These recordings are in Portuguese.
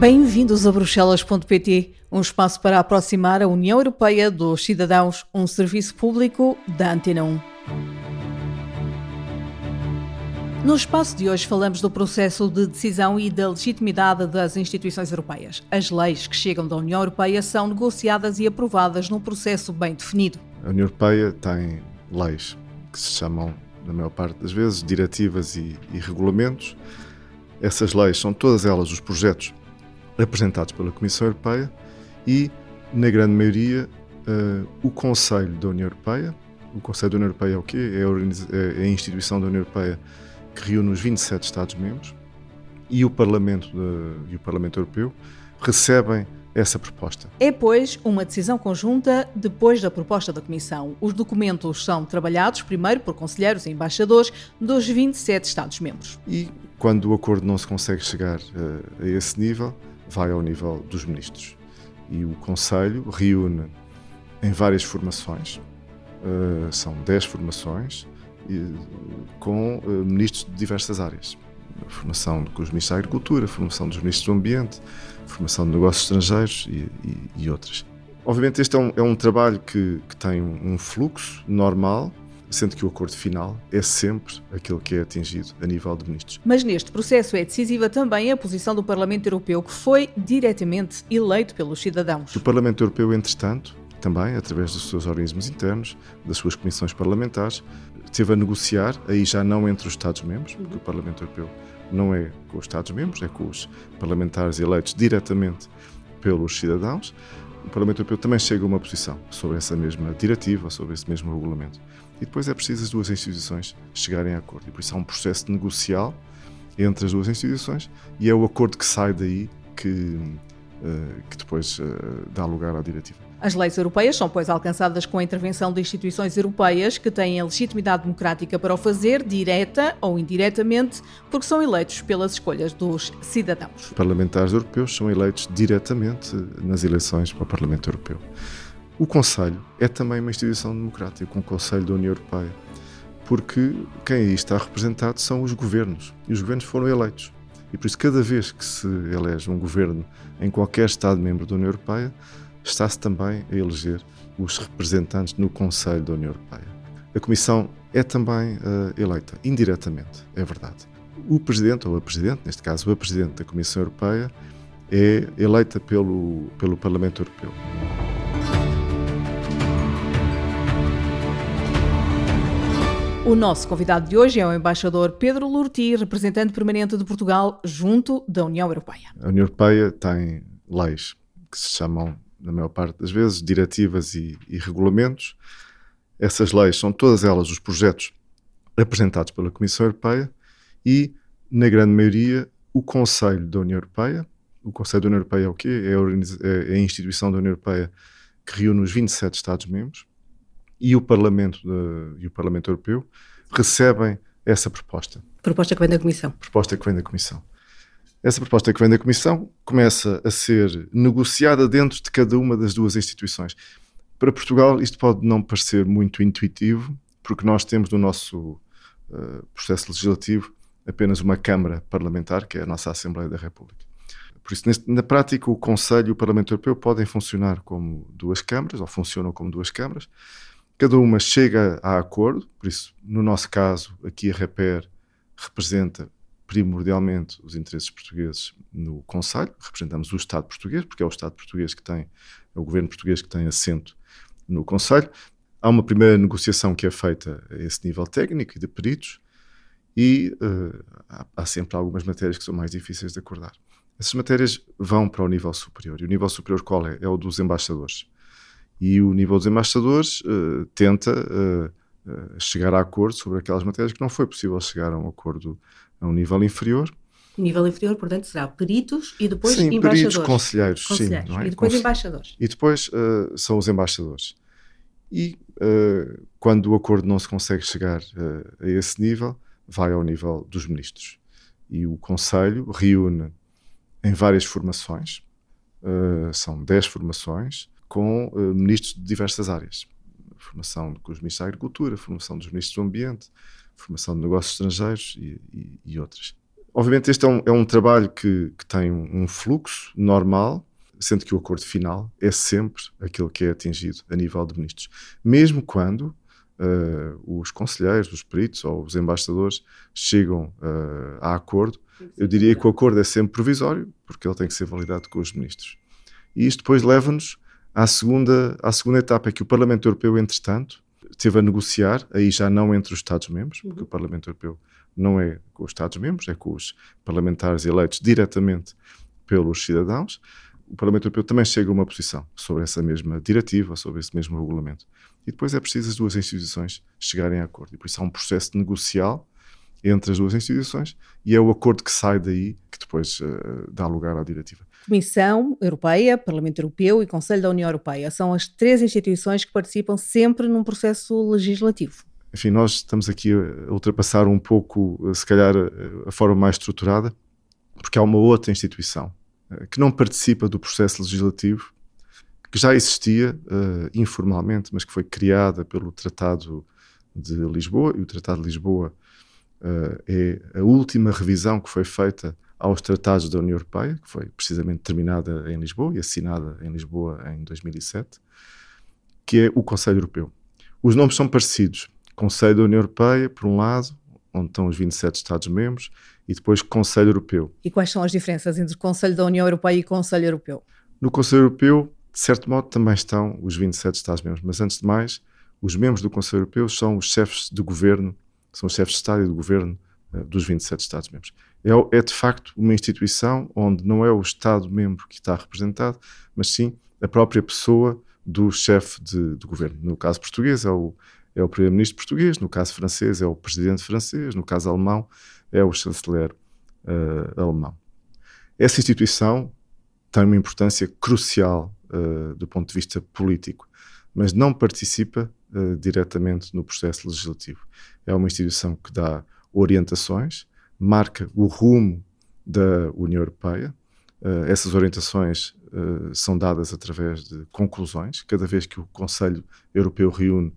Bem-vindos a Bruxelas.pt, um espaço para aproximar a União Europeia dos cidadãos, um serviço público da Antena 1. No espaço de hoje falamos do processo de decisão e da legitimidade das instituições europeias. As leis que chegam da União Europeia são negociadas e aprovadas num processo bem definido. A União Europeia tem leis que se chamam, na maior parte das vezes, diretivas e, e regulamentos. Essas leis são todas elas os projetos apresentados pela Comissão Europeia e, na grande maioria, uh, o Conselho da União Europeia. O Conselho da União Europeia é o quê? É a, é instituição da União Europeia que reúne os 27 Estados-membros e o Parlamento de, e o Parlamento Europeu recebem essa proposta. É, pois, uma decisão conjunta depois da proposta da Comissão. Os documentos são trabalhados primeiro por conselheiros e embaixadores dos 27 Estados-membros. E quando o acordo não se consegue chegar uh, a esse nível, vai ao nível dos ministros. E o Conselho reúne em várias formações, uh, são 10 formações, com uh, ministros de diversas áreas. A formação com os ministros da Agricultura, formação dos ministros do Ambiente, formação de negócios estrangeiros e, e, e outras. Obviamente, este é um, é um trabalho que, que tem um fluxo normal, sendo que o acordo final é sempre aquele que é atingido a nível de ministros. Mas neste processo é decisiva também a posição do Parlamento Europeu, que foi diretamente eleito pelos cidadãos. O Parlamento Europeu, entretanto, também, através dos seus organismos internos, das suas comissões parlamentares, esteve a negociar, aí já não entre os Estados-membros, porque o Parlamento Europeu não é com os Estados-membros, é com os parlamentares eleitos diretamente pelos cidadãos. O Parlamento Europeu também chega a uma posição sobre essa mesma diretiva, sobre esse mesmo regulamento. E depois é preciso as duas instituições chegarem a acordo. E por isso há um processo negocial entre as duas instituições e é o acordo que sai daí que, uh, que depois uh, dá lugar à diretiva. As leis europeias são, pois, alcançadas com a intervenção de instituições europeias que têm a legitimidade democrática para o fazer, direta ou indiretamente, porque são eleitos pelas escolhas dos cidadãos. Os parlamentares europeus são eleitos diretamente nas eleições para o Parlamento Europeu. O Conselho é também uma instituição democrática, um Conselho da União Europeia, porque quem aí está representado são os governos, e os governos foram eleitos. E por isso, cada vez que se elege um governo em qualquer Estado-membro da União Europeia, está-se também a eleger os representantes no Conselho da União Europeia. A Comissão é também uh, eleita, indiretamente, é verdade. O Presidente, ou a Presidente, neste caso a Presidente da Comissão Europeia, é eleita pelo, pelo Parlamento Europeu. O nosso convidado de hoje é o embaixador Pedro Lurti, representante permanente de Portugal junto da União Europeia. A União Europeia tem leis que se chamam, na maior parte das vezes, diretivas e, e regulamentos. Essas leis são todas elas os projetos apresentados pela Comissão Europeia e, na grande maioria, o Conselho da União Europeia. O Conselho da União Europeia é o quê? É a, é a instituição da União Europeia que reúne os 27 Estados-membros e o Parlamento, de, e o Parlamento Europeu recebem essa proposta. Proposta que vem da Comissão. Proposta que vem da Comissão. Essa proposta que vem da Comissão começa a ser negociada dentro de cada uma das duas instituições. Para Portugal, isto pode não parecer muito intuitivo, porque nós temos no nosso uh, processo legislativo apenas uma Câmara Parlamentar, que é a nossa Assembleia da República. Por isso, neste, na prática, o Conselho e o Parlamento Europeu podem funcionar como duas câmaras, ou funcionam como duas câmaras, Cada uma chega a acordo, por isso, no nosso caso, aqui a REPER representa primordialmente os interesses portugueses no Conselho, representamos o Estado português, porque é o Estado português que tem, é o governo português que tem assento no Conselho. Há uma primeira negociação que é feita a esse nível técnico e de peritos, e uh, há, há sempre algumas matérias que são mais difíceis de acordar. Essas matérias vão para o nível superior. E o nível superior qual é? É o dos embaixadores. E o nível dos embaixadores uh, tenta uh, chegar a acordo sobre aquelas matérias que não foi possível chegar a um acordo a um nível inferior. Nível inferior, portanto, será peritos e depois sim, embaixadores. Peritos, conselheiros, conselheiros. sim. É? E depois Conse embaixadores. E depois uh, são os embaixadores. E uh, quando o acordo não se consegue chegar uh, a esse nível, vai ao nível dos ministros. E o Conselho reúne em várias formações, são 10 formações, com ministros de diversas áreas. Formação com os ministros da Agricultura, formação dos ministros do Ambiente, formação de negócios estrangeiros e, e, e outras. Obviamente, este é um, é um trabalho que, que tem um fluxo normal, sendo que o acordo final é sempre aquele que é atingido a nível de ministros. Mesmo quando uh, os conselheiros, os peritos ou os embaixadores chegam uh, a acordo, eu diria que o acordo é sempre provisório, porque ele tem que ser validado com os ministros. E isto depois leva-nos à segunda, à segunda etapa, é que o Parlamento Europeu, entretanto, esteve a negociar, aí já não entre os Estados-membros, porque uhum. o Parlamento Europeu não é com os Estados-membros, é com os parlamentares eleitos diretamente pelos cidadãos. O Parlamento Europeu também chega a uma posição sobre essa mesma diretiva, sobre esse mesmo regulamento. E depois é preciso as duas instituições chegarem a acordo. E por isso há um processo negocial entre as duas instituições e é o acordo que sai daí que depois uh, dá lugar à diretiva. Comissão Europeia, Parlamento Europeu e Conselho da União Europeia são as três instituições que participam sempre num processo legislativo. Enfim, nós estamos aqui a ultrapassar um pouco, eh, se calhar, eh, a forma mais estruturada, porque há uma outra instituição que não participa do processo legislativo, que já existia uh, informalmente, mas que foi criada pelo Tratado de Lisboa, e o Tratado de Lisboa uh, é a última revisão que foi feita aos tratados da União Europeia, que foi precisamente terminada em Lisboa e assinada em Lisboa em 2007, que é o Conselho Europeu. Os nomes são parecidos. Conselho da União Europeia, por um lado, onde estão os 27 Estados-membros, e depois Conselho Europeu. E quais são as diferenças entre o Conselho da União Europeia e o Conselho Europeu? No Conselho Europeu, de certo modo, também estão os 27 Estados-membros, mas antes de mais, os membros do Conselho Europeu são os chefes de governo são os chefes de Estado e de governo uh, dos 27 Estados-membros. É, é, de facto uma instituição onde não é o Estado-membro que está representado, mas sim a própria pessoa do chefe de, de governo. No caso português é o, é o primeiro-ministro português, no caso francês é o presidente francês, no caso alemão é o chanceler uh, alemão. Essa instituição tem uma importância crucial uh, do ponto de vista político, mas não participa uh, diretamente no processo legislativo. É uma instituição que dá orientações, marca o rumo da União Europeia. Uh, essas orientações uh, são dadas através de conclusões. Cada vez que o Conselho Europeu reúne,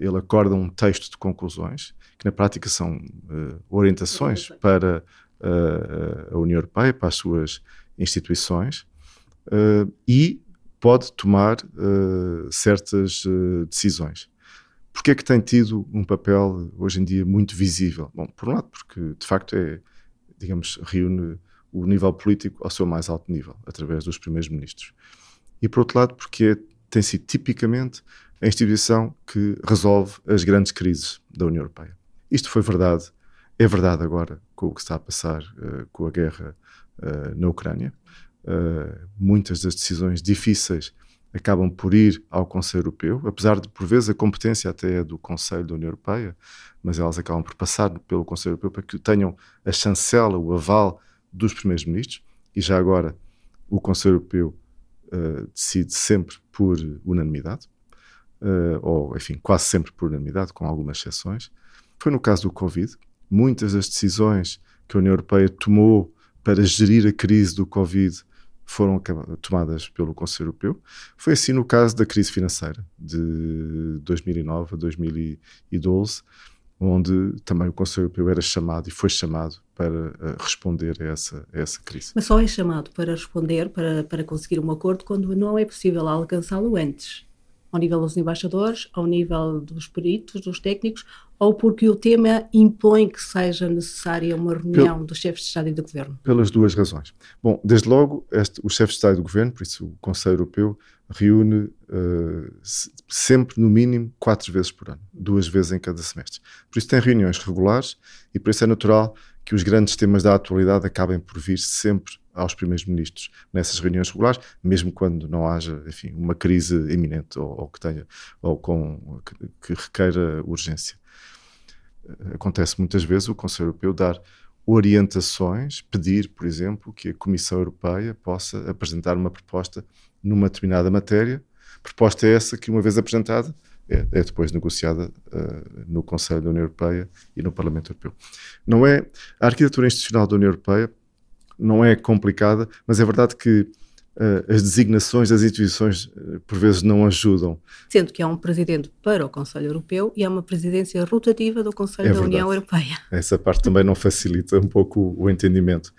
ele acorda um texto de conclusões, que na prática são orientações para a União Europeia, para as suas instituições, e pode tomar uh, certas uh, decisões. Porquê é que tem tido um papel hoje em dia muito visível? Bom, por um lado, porque de facto é, digamos, reúne o nível político ao seu mais alto nível, através dos primeiros ministros. E por outro lado, porque é, tem sido tipicamente a instituição que resolve as grandes crises da União Europeia. Isto foi verdade, é verdade agora com o que está a passar uh, com a guerra na Ucrânia. Uh, muitas das decisões difíceis acabam por ir ao Conselho Europeu, apesar de, por vezes, a competência até é do Conselho da União Europeia, mas elas acabam por passar pelo Conselho Europeu para que tenham a chancela, o aval dos primeiros ministros, e já agora o Conselho Europeu uh, decide sempre por unanimidade, uh, ou, enfim, quase sempre por unanimidade, com algumas exceções. Foi no caso do Covid. Muitas das decisões que a União Europeia tomou para gerir a crise do Covid foram tomadas pelo Conselho Europeu. Foi assim no caso da crise financeira de 2009 a 2012, onde também o Conselho Europeu era chamado e foi chamado para uh, responder a essa, a essa crise. Mas só é chamado para responder, para, para conseguir um acordo, quando não é possível alcançá-lo antes ao nível dos embaixadores, ao nível dos peritos, dos técnicos, ou porque o tema impõe que seja necessária uma reunião Pel dos chefes de Estado e de Governo? Pelas duas razões. Bom, desde logo, este, os chefes de Estado e de Governo, por isso o Conselho Europeu, reúne uh, sempre, no mínimo, quatro vezes por ano, duas vezes em cada semestre. Por isso tem reuniões regulares e por isso é natural que os grandes temas da atualidade acabem por vir sempre aos primeiros ministros nessas reuniões regulares, mesmo quando não haja, enfim, uma crise iminente ou, ou que tenha ou com que, que, requeira urgência. Acontece muitas vezes o Conselho Europeu dar orientações, pedir, por exemplo, que a Comissão Europeia possa apresentar uma proposta numa determinada matéria. Proposta essa que, uma vez apresentada, é, é depois negociada uh, no Conselho da União Europeia e no Parlamento Europeu. Não é a arquitetura institucional da União Europeia não é complicada, mas é verdade que as designações das instituições por vezes não ajudam. Sendo que há um presidente para o Conselho Europeu e há uma presidência rotativa do Conselho é da União Europeia. Essa parte também não facilita um pouco o entendimento.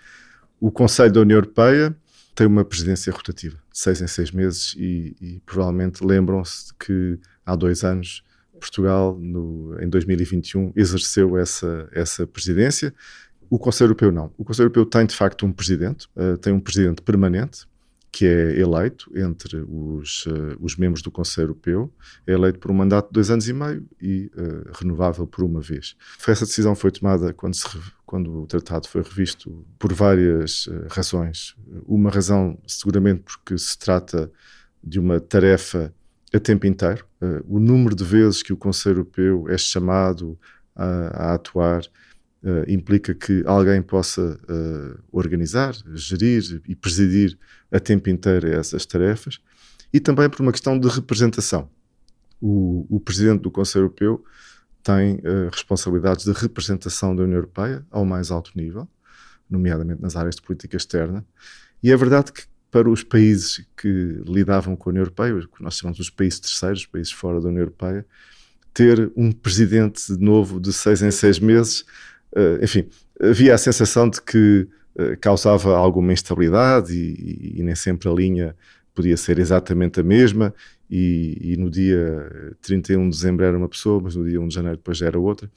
O Conselho da União Europeia tem uma presidência rotativa, de seis em seis meses, e, e provavelmente lembram-se que há dois anos Portugal, no, em 2021, exerceu essa, essa presidência. O Conselho Europeu não. O Conselho Europeu tem, de facto, um presidente, uh, tem um presidente permanente, que é eleito entre os, uh, os membros do Conselho Europeu, é eleito por um mandato de dois anos e meio e uh, renovável por uma vez. Essa decisão foi tomada quando, se, quando o tratado foi revisto por várias uh, razões. Uma razão, seguramente, porque se trata de uma tarefa a tempo inteiro. o número de vezes que o Conselho Europeu é chamado a, a atuar Uh, implica que alguém possa uh, organizar, gerir e presidir a tempo inteiro essas tarefas e também por uma questão de representação. O, o presidente do Conselho Europeu tem uh, responsabilidades de representação da União Europeia ao mais alto nível, nomeadamente nas áreas de política externa, e é verdade que para os países que lidavam com a União Europeia, o que nós chamamos os países terceiros, países fora da União Europeia, ter um presidente novo de seis em seis meses uh, enfim, havia a sensação de que uh, causava alguma instabilidade e, e, e, nem sempre a linha podia ser exatamente a mesma. E, e, no dia 31 de dezembro era uma pessoa, mas no dia 1 de janeiro depois já era outra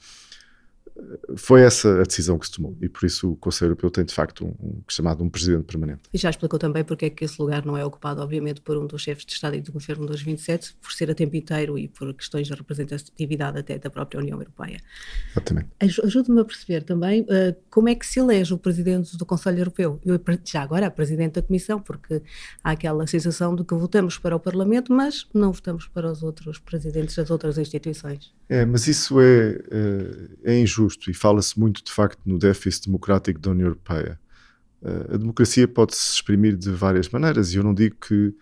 foi essa a decisão que se tomou e por isso o Conselho Europeu tem de facto um, um, chamado um presidente permanente. E já explicou também porque é que esse lugar não é ocupado, obviamente, por um dos chefes de Estado e do Governo dos 27, por ser a tempo inteiro e por questões de representatividade até da própria União Europeia. Exatamente. Ajude-me a perceber também uh, como é que se elege o presidente do Conselho Europeu. Eu, já agora, a presidente da Comissão, porque há aquela sensação de que votamos para o Parlamento, mas não votamos para os outros presidentes das outras instituições. É, mas isso é, é, é injusto justo e fala-se muito, de facto, no déficit democrático da União Europeia. Uh, a democracia pode-se exprimir de várias maneiras e eu não digo que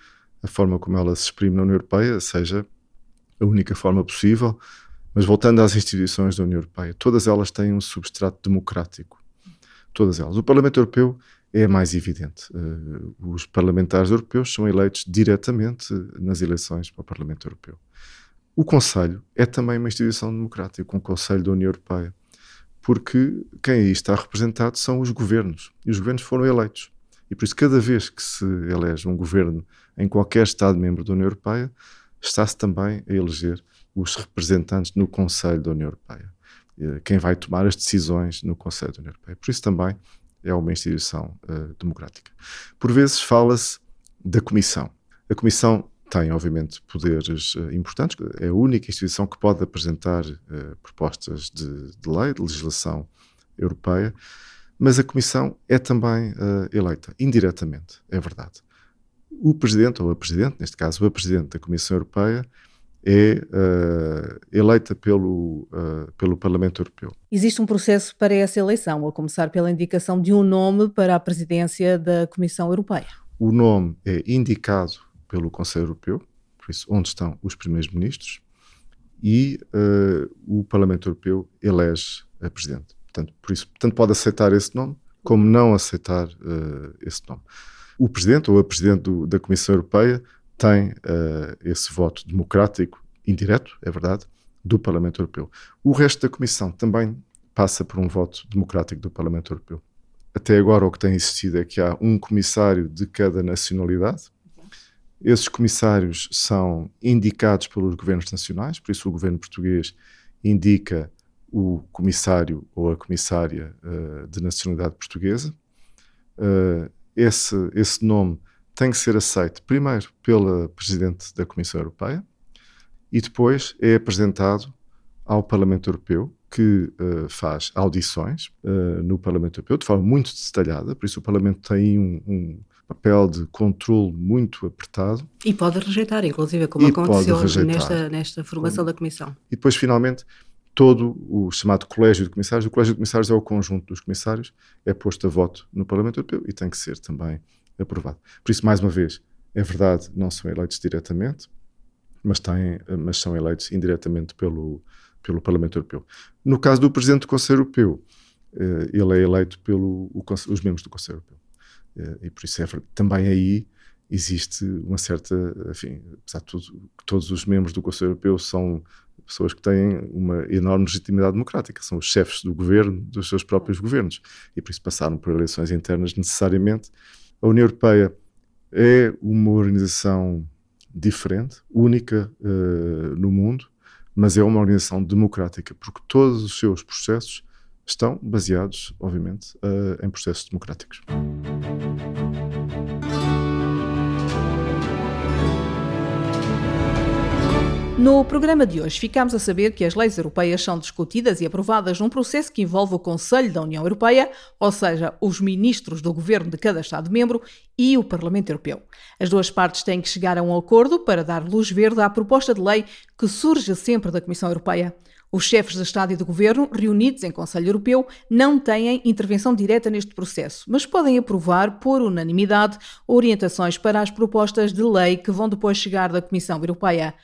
a forma como ela se exprime na União Europeia seja a única forma possível, mas voltando às instituições da União Europeia, todas elas têm um substrato democrático. Todas elas. O Parlamento Europeu é a mais evidente. Uh, os parlamentares europeus são eleitos diretamente nas eleições para o Parlamento Europeu. O Conselho é também uma instituição democrática, um Conselho da União Europeia porque quem aí está representado são os governos. E os governos foram eleitos. E por isso, cada vez que se elege um governo em qualquer Estado-membro da União Europeia, está-se também a eleger os representantes no Conselho da União Europeia. Quem vai tomar as decisões no Conselho da União Europeia. Por isso também é uma instituição uh, democrática. Por vezes fala-se da Comissão. A Comissão tem, obviamente, poderes uh, importantes, é a única instituição que pode apresentar uh, propostas de, de, lei, de legislação europeia, mas a Comissão é também uh, eleita, indiretamente, é verdade. O Presidente, ou a Presidente, neste caso, a Presidente da Comissão Europeia, é eleita pelo, pelo Parlamento Europeu. Existe um processo para essa eleição, a começar pela indicação de um nome para a presidência da Comissão Europeia. O nome é indicado pelo Conselho Europeu, por isso, onde estão os primeiros ministros, e uh, o Parlamento Europeu elege a Presidente. Portanto, por isso, tanto pode aceitar esse nome, como não aceitar uh, esse nome. O Presidente ou a Presidente do, da Comissão Europeia tem uh, esse voto democrático, indireto, é verdade, do Parlamento Europeu. O resto da Comissão também passa por um voto democrático do Parlamento Europeu. Até agora, o que tem existido é que há um comissário de cada nacionalidade, esses comissários são indicados pelos governos nacionais, por isso o governo português indica o comissário ou a comissária uh, de nacionalidade portuguesa. Uh, esse, esse nome tem que ser aceito primeiro pela Presidente da Comissão Europeia e depois é apresentado ao Parlamento Europeu, que uh, faz audições no Parlamento Europeu de forma muito detalhada, por isso o Parlamento tem um, um, papel de controle muito apertado. E pode rejeitar, inclusive, como aconteceu nesta, nesta formação da Comissão. E depois, finalmente, todo o chamado Colégio de Comissários, o Colégio de Comissários é o conjunto dos comissários, é posto a voto no Parlamento Europeu e tem que ser também aprovado. Por isso, mais uma vez, é verdade, não são eleitos diretamente, mas, têm, mas são eleitos indiretamente pelo, pelo Parlamento Europeu. No caso do Presidente do Conselho Europeu, eh, ele é eleito pelos membros do Conselho Europeu. Eh, e por isso é, também aí existe uma certa, enfim, apesar de tudo, todos os membros do Conselho Europeu são pessoas que têm uma enorme legitimidade democrática, são os chefes do governo, dos seus próprios governos, e por isso passaram por eleições internas necessariamente. A União Europeia é uma organização diferente, única uh, no mundo, mas é uma organização democrática, porque todos os seus processos estão baseados, obviamente, uh, em processos democráticos. No programa de hoje, ficamos a saber que as leis europeias são discutidas e aprovadas num processo que envolve o Conselho da União Europeia, ou seja, os ministros do governo de cada Estado-membro e o Parlamento Europeu. As duas partes têm que chegar a um acordo para dar luz verde à proposta de lei que surge sempre da Comissão Europeia. Os chefes de Estado e de Governo, reunidos em Conselho Europeu, não têm intervenção direta neste processo, mas podem aprovar, por unanimidade, orientações para as propostas de lei que vão depois chegar da Comissão Europeia.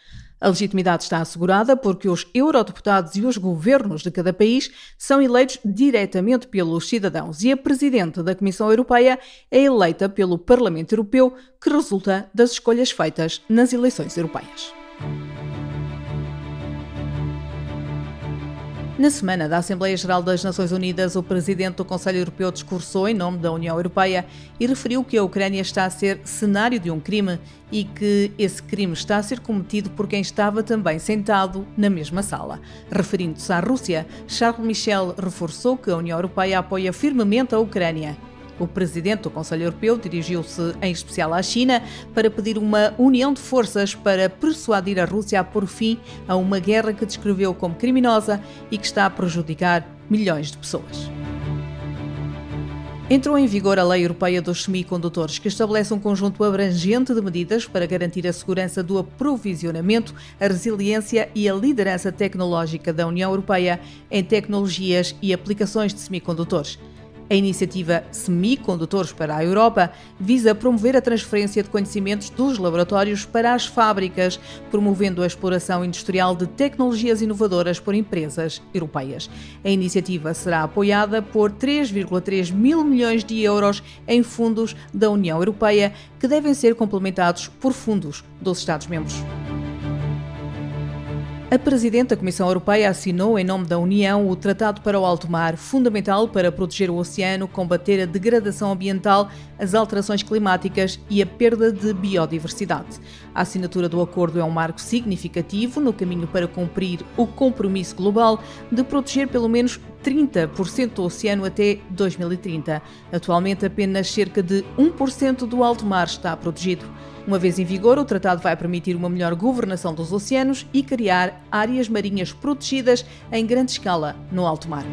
A legitimidade está assegurada porque os eurodeputados e os governos de cada país são eleitos diretamente pelos cidadãos e a presidente da Comissão Europeia é eleita pelo Parlamento Europeu, que resulta das escolhas feitas nas eleições europeias. Na semana da Assembleia Geral das Nações Unidas, o presidente do Conselho Europeu discursou em nome da União Europeia e referiu que a Ucrânia está a ser cenário de um crime e que esse crime está a ser cometido por quem estava também sentado na mesma sala. Referindo-se à Rússia, Charles Michel reforçou que a União Europeia apoia firmemente a Ucrânia o presidente do Conselho Europeu dirigiu-se em especial à China para pedir uma união de forças para persuadir a Rússia a pôr fim a uma guerra que descreveu como criminosa e que está a prejudicar milhões de pessoas. Entrou em vigor a Lei Europeia dos Semicondutores, que estabelece um conjunto abrangente de medidas para garantir a segurança do aprovisionamento, a resiliência e a liderança tecnológica da União Europeia em tecnologias e aplicações de semicondutores. A iniciativa Semicondutores para a Europa visa promover a transferência de conhecimentos dos laboratórios para as fábricas, promovendo a exploração industrial de tecnologias inovadoras por empresas europeias. A iniciativa será apoiada por 3,3 mil milhões de euros em fundos da União Europeia, que devem ser complementados por fundos dos Estados-membros. A Presidente da Comissão Europeia assinou, em nome da União, o Tratado para o Alto Mar, fundamental para proteger o oceano, combater a degradação ambiental, as alterações climáticas e a perda de biodiversidade. A assinatura do acordo é um marco significativo no caminho para cumprir o compromisso global de proteger pelo menos 30% do oceano até 2030. Atualmente, apenas cerca de 1% do alto mar está protegido. Uma vez em vigor, o tratado vai permitir uma melhor governação dos oceanos e criar áreas marinhas protegidas em grande escala no alto mar.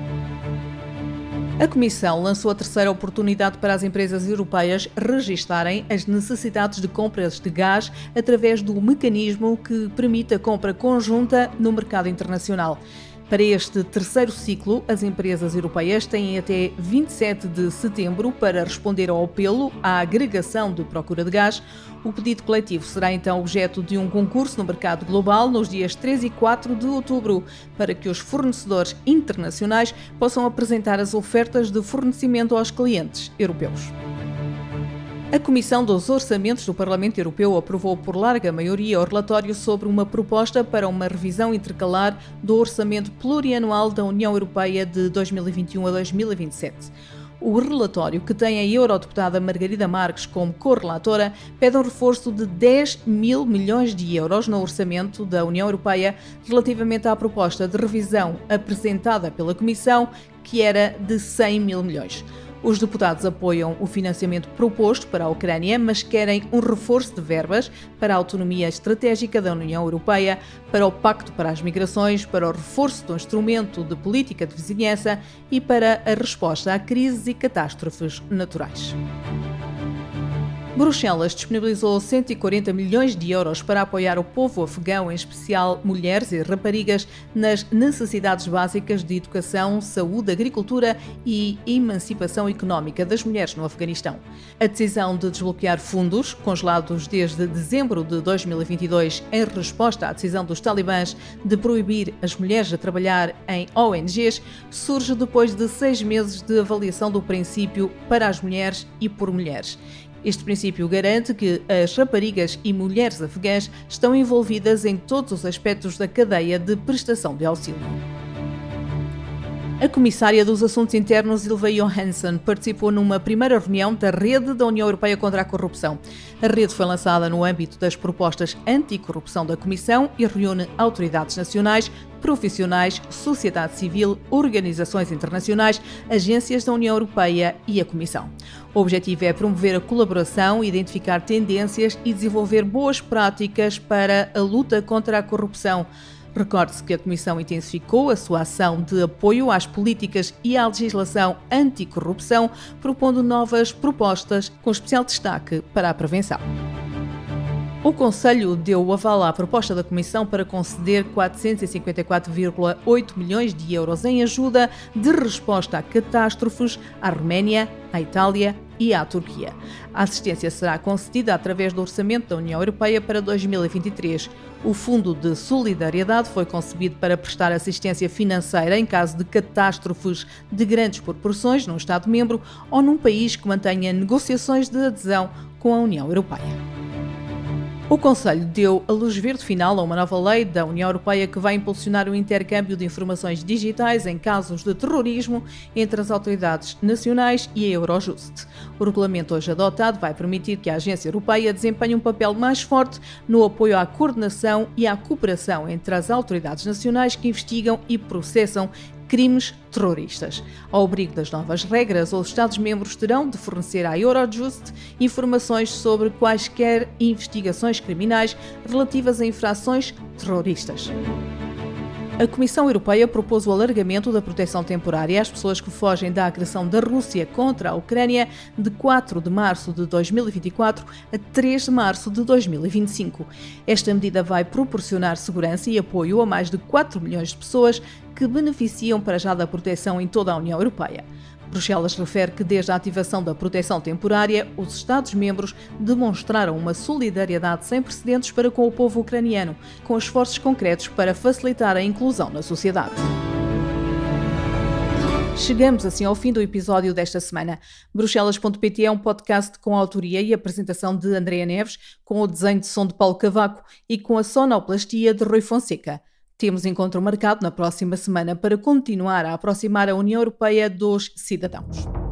A Comissão lançou a terceira oportunidade para as empresas europeias registarem as necessidades de compras de gás através do mecanismo que permite a compra conjunta no mercado internacional. Para este terceiro ciclo, as empresas europeias têm até 27 de setembro para responder ao apelo à agregação de procura de gás. O pedido coletivo será então objeto de um concurso no mercado global nos dias 3 e 4 de outubro, para que os fornecedores internacionais possam apresentar as ofertas de fornecimento aos clientes europeus. A Comissão dos Orçamentos do Parlamento Europeu aprovou por larga maioria o relatório sobre uma proposta para uma revisão intercalar do orçamento plurianual da União Europeia de 2021 a 2027. O relatório, que tem a eurodeputada Margarida Marques como correlatora, pede um reforço de 10 mil milhões de euros no orçamento da União Europeia relativamente à proposta de revisão apresentada pela Comissão, que era de 100 mil milhões. Os deputados apoiam o financiamento proposto para a Ucrânia, mas querem um reforço de verbas para a autonomia estratégica da União Europeia, para o Pacto para as Migrações, para o reforço do instrumento de política de vizinhança e para a resposta a crises e catástrofes naturais. Bruxelas disponibilizou 140 milhões de euros para apoiar o povo afegão, em especial mulheres e raparigas, nas necessidades básicas de educação, saúde, agricultura e emancipação económica das mulheres no Afeganistão. A decisão de desbloquear fundos, congelados desde dezembro de 2022, em resposta à decisão dos talibãs de proibir as mulheres a trabalhar em ONGs, surge depois de seis meses de avaliação do princípio para as mulheres e por mulheres Este princípio garante que as raparigas e mulheres afegãs estão envolvidas em todos os aspectos da cadeia de prestação de auxílio. A comissária dos Assuntos Internos, Ilva Johansson, participou numa primeira reunião da Rede da União Europeia contra a Corrupção. A rede foi lançada no âmbito das propostas anticorrupção da Comissão e reúne autoridades nacionais, profissionais, sociedade civil, organizações internacionais, agências da União Europeia e a Comissão. O objetivo é promover a colaboração, identificar tendências e desenvolver boas práticas para a luta contra a corrupção. Recorde-se que a Comissão intensificou a sua ação de apoio às políticas e à legislação anticorrupção, propondo novas propostas, com especial destaque para a prevenção. O Conselho deu o aval à proposta da Comissão para conceder 454,8 milhões de euros em ajuda de resposta a catástrofes à Roménia, à Itália e à Turquia. A assistência será concedida através do Orçamento da União Europeia para 2023. O Fundo de Solidariedade foi concebido para prestar assistência financeira em caso de catástrofes de grandes proporções num Estado-membro ou num país que mantenha negociações de adesão com a União Europeia. O Conselho deu a luz verde final a uma nova lei da União Europeia que vai impulsionar o intercâmbio de informações digitais em casos de terrorismo entre as autoridades nacionais e a Eurojust. O regulamento hoje adotado vai permitir que a Agência Europeia desempenhe um papel mais forte no apoio à coordenação e à cooperação entre as autoridades nacionais que investigam e processam crimes terroristas. Ao abrigo das novas regras, os Estados-membros terão de fornecer à Eurojust informações sobre quaisquer investigações criminais relativas a infrações terroristas. A Comissão Europeia propôs o alargamento da proteção temporária às pessoas que fogem da agressão da Rússia contra a Ucrânia de 4 de março de 2024 a 3 de março de 2025. Esta medida vai proporcionar segurança e apoio a mais de 4 milhões de pessoas que beneficiam para já da proteção em toda a União Europeia. Bruxelas refere que desde a ativação da proteção temporária, os Estados-membros demonstraram uma solidariedade sem precedentes para com o povo ucraniano, com esforços concretos para facilitar a inclusão na sociedade. Chegamos assim ao fim do episódio desta semana. Bruxelas.pt é um podcast com a autoria e apresentação de Andréa Neves, com o desenho de som de Paulo Cavaco e com a sonoplastia de Rui Fonseca. Temos encontro marcado na próxima semana para continuar a aproximar a União Europeia dos cidadãos.